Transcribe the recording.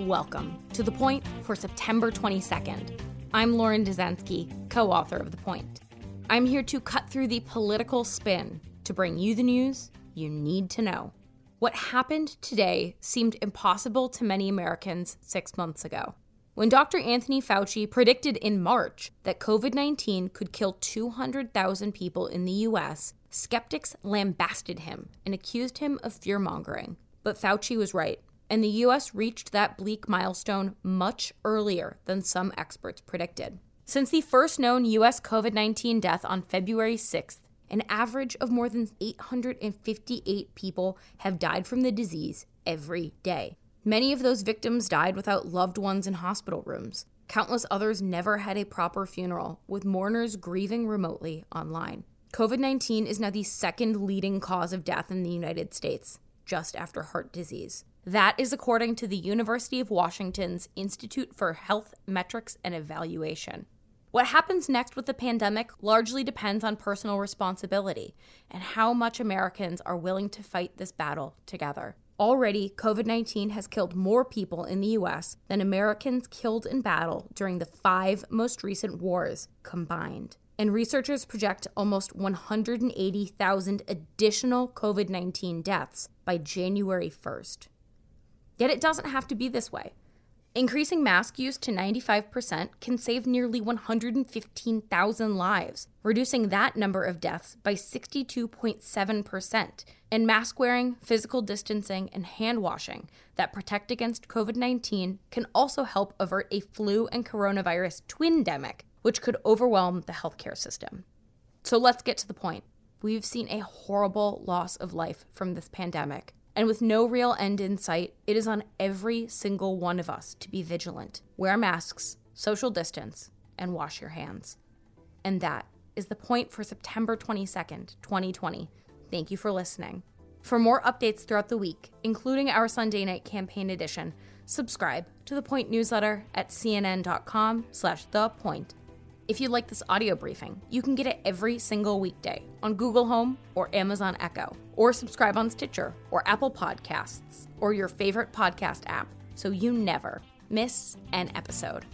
Welcome to The Point for September 22nd. I'm Lauren Dezenski, co author of The Point. I'm here to cut through the political spin to bring you the news you need to know. What happened today seemed impossible to many Americans six months ago. When Dr. Anthony Fauci predicted in March that COVID 19 could kill 200,000 people in the US, skeptics lambasted him and accused him of fear mongering. But Fauci was right, and the US reached that bleak milestone much earlier than some experts predicted. Since the first known US COVID 19 death on February 6th, an average of more than 858 people have died from the disease every day. Many of those victims died without loved ones in hospital rooms. Countless others never had a proper funeral, with mourners grieving remotely online. COVID 19 is now the second leading cause of death in the United States, just after heart disease. That is according to the University of Washington's Institute for Health Metrics and Evaluation. What happens next with the pandemic largely depends on personal responsibility and how much Americans are willing to fight this battle together. Already, COVID 19 has killed more people in the US than Americans killed in battle during the five most recent wars combined. And researchers project almost 180,000 additional COVID 19 deaths by January 1st. Yet it doesn't have to be this way. Increasing mask use to 95% can save nearly 115,000 lives, reducing that number of deaths by 62.7%. And mask wearing, physical distancing, and hand washing that protect against COVID 19 can also help avert a flu and coronavirus twindemic, which could overwhelm the healthcare system. So let's get to the point. We've seen a horrible loss of life from this pandemic. And with no real end in sight, it is on every single one of us to be vigilant. Wear masks, social distance, and wash your hands. And that is the point for September 22nd, 2020. Thank you for listening. For more updates throughout the week, including our Sunday night campaign edition, subscribe to the Point newsletter at cnn.com slash the point. If you like this audio briefing, you can get it every single weekday on Google Home or Amazon Echo, or subscribe on Stitcher or Apple Podcasts or your favorite podcast app so you never miss an episode.